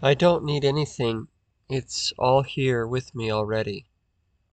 I don't need anything, it's all here with me already.